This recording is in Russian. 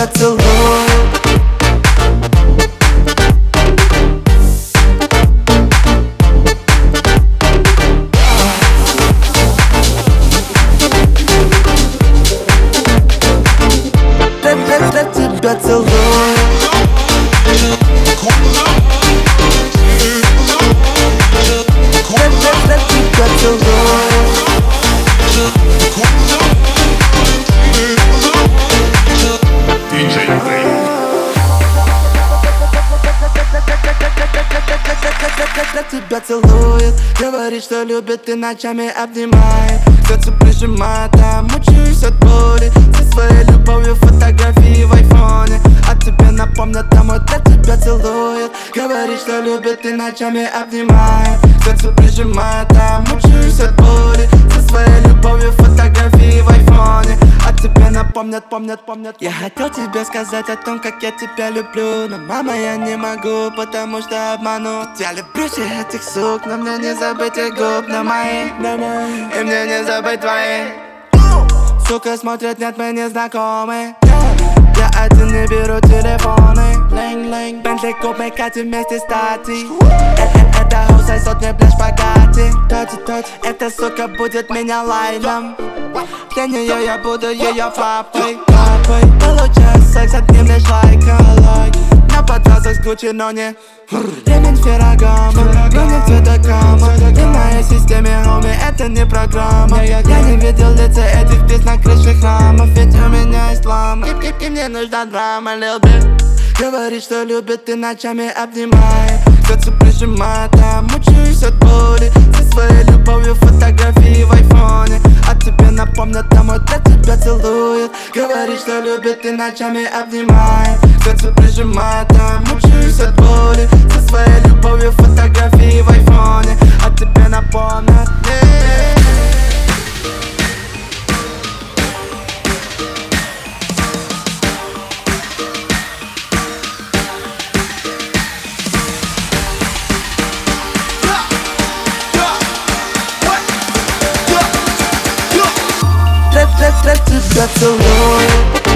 для тебя целую для, для, для тебя целую Для, для тебя целует Говорит, что любит и ночами обнимает Сердце прижимает, а мучаюсь от боли. Со своей любовью фотографии в айфоне. А тебе напомнят, домой для тебя целует Говорит, что любит и ночами обнимает Сердце прижимает, тебе напомнят, помнят, помнят Я хотел тебе сказать о том, как я тебя люблю Но мама, я не могу, потому что обману Я люблю всех этих сук, но мне не забыть их губ на мои. И мне не забыть твои. Сука смотрят, нет, мы не знакомы. Я один не беру телефоны. Бентли купим, катим вместе стати. Это хаус, а сотни, шпагати Точи-точи Эта сука будет меня лайном Для нее я буду ее папой. Папой. Получаю секс от ним лишь лайком На подразах с Гуччи, но не Ремень Феррагамо Но не цвета кама В моей системе, хоми, это не программа. Я не видел лица этих птиц на крыше храмов Ведь у меня ислам. И, и, и мне нужна драма, bit Говорит, что любит и ночами обнимает Сердце прижимает, а мучаюсь от боли. Со своей любовью фотографии в айфоне. А тебе напомнят, домой для тебя целует. Говорит, что любит и ночами обнимает. Сердце прижимает, а мучаюсь от боли. Со своей любовью фотографии для, для, для тебя целую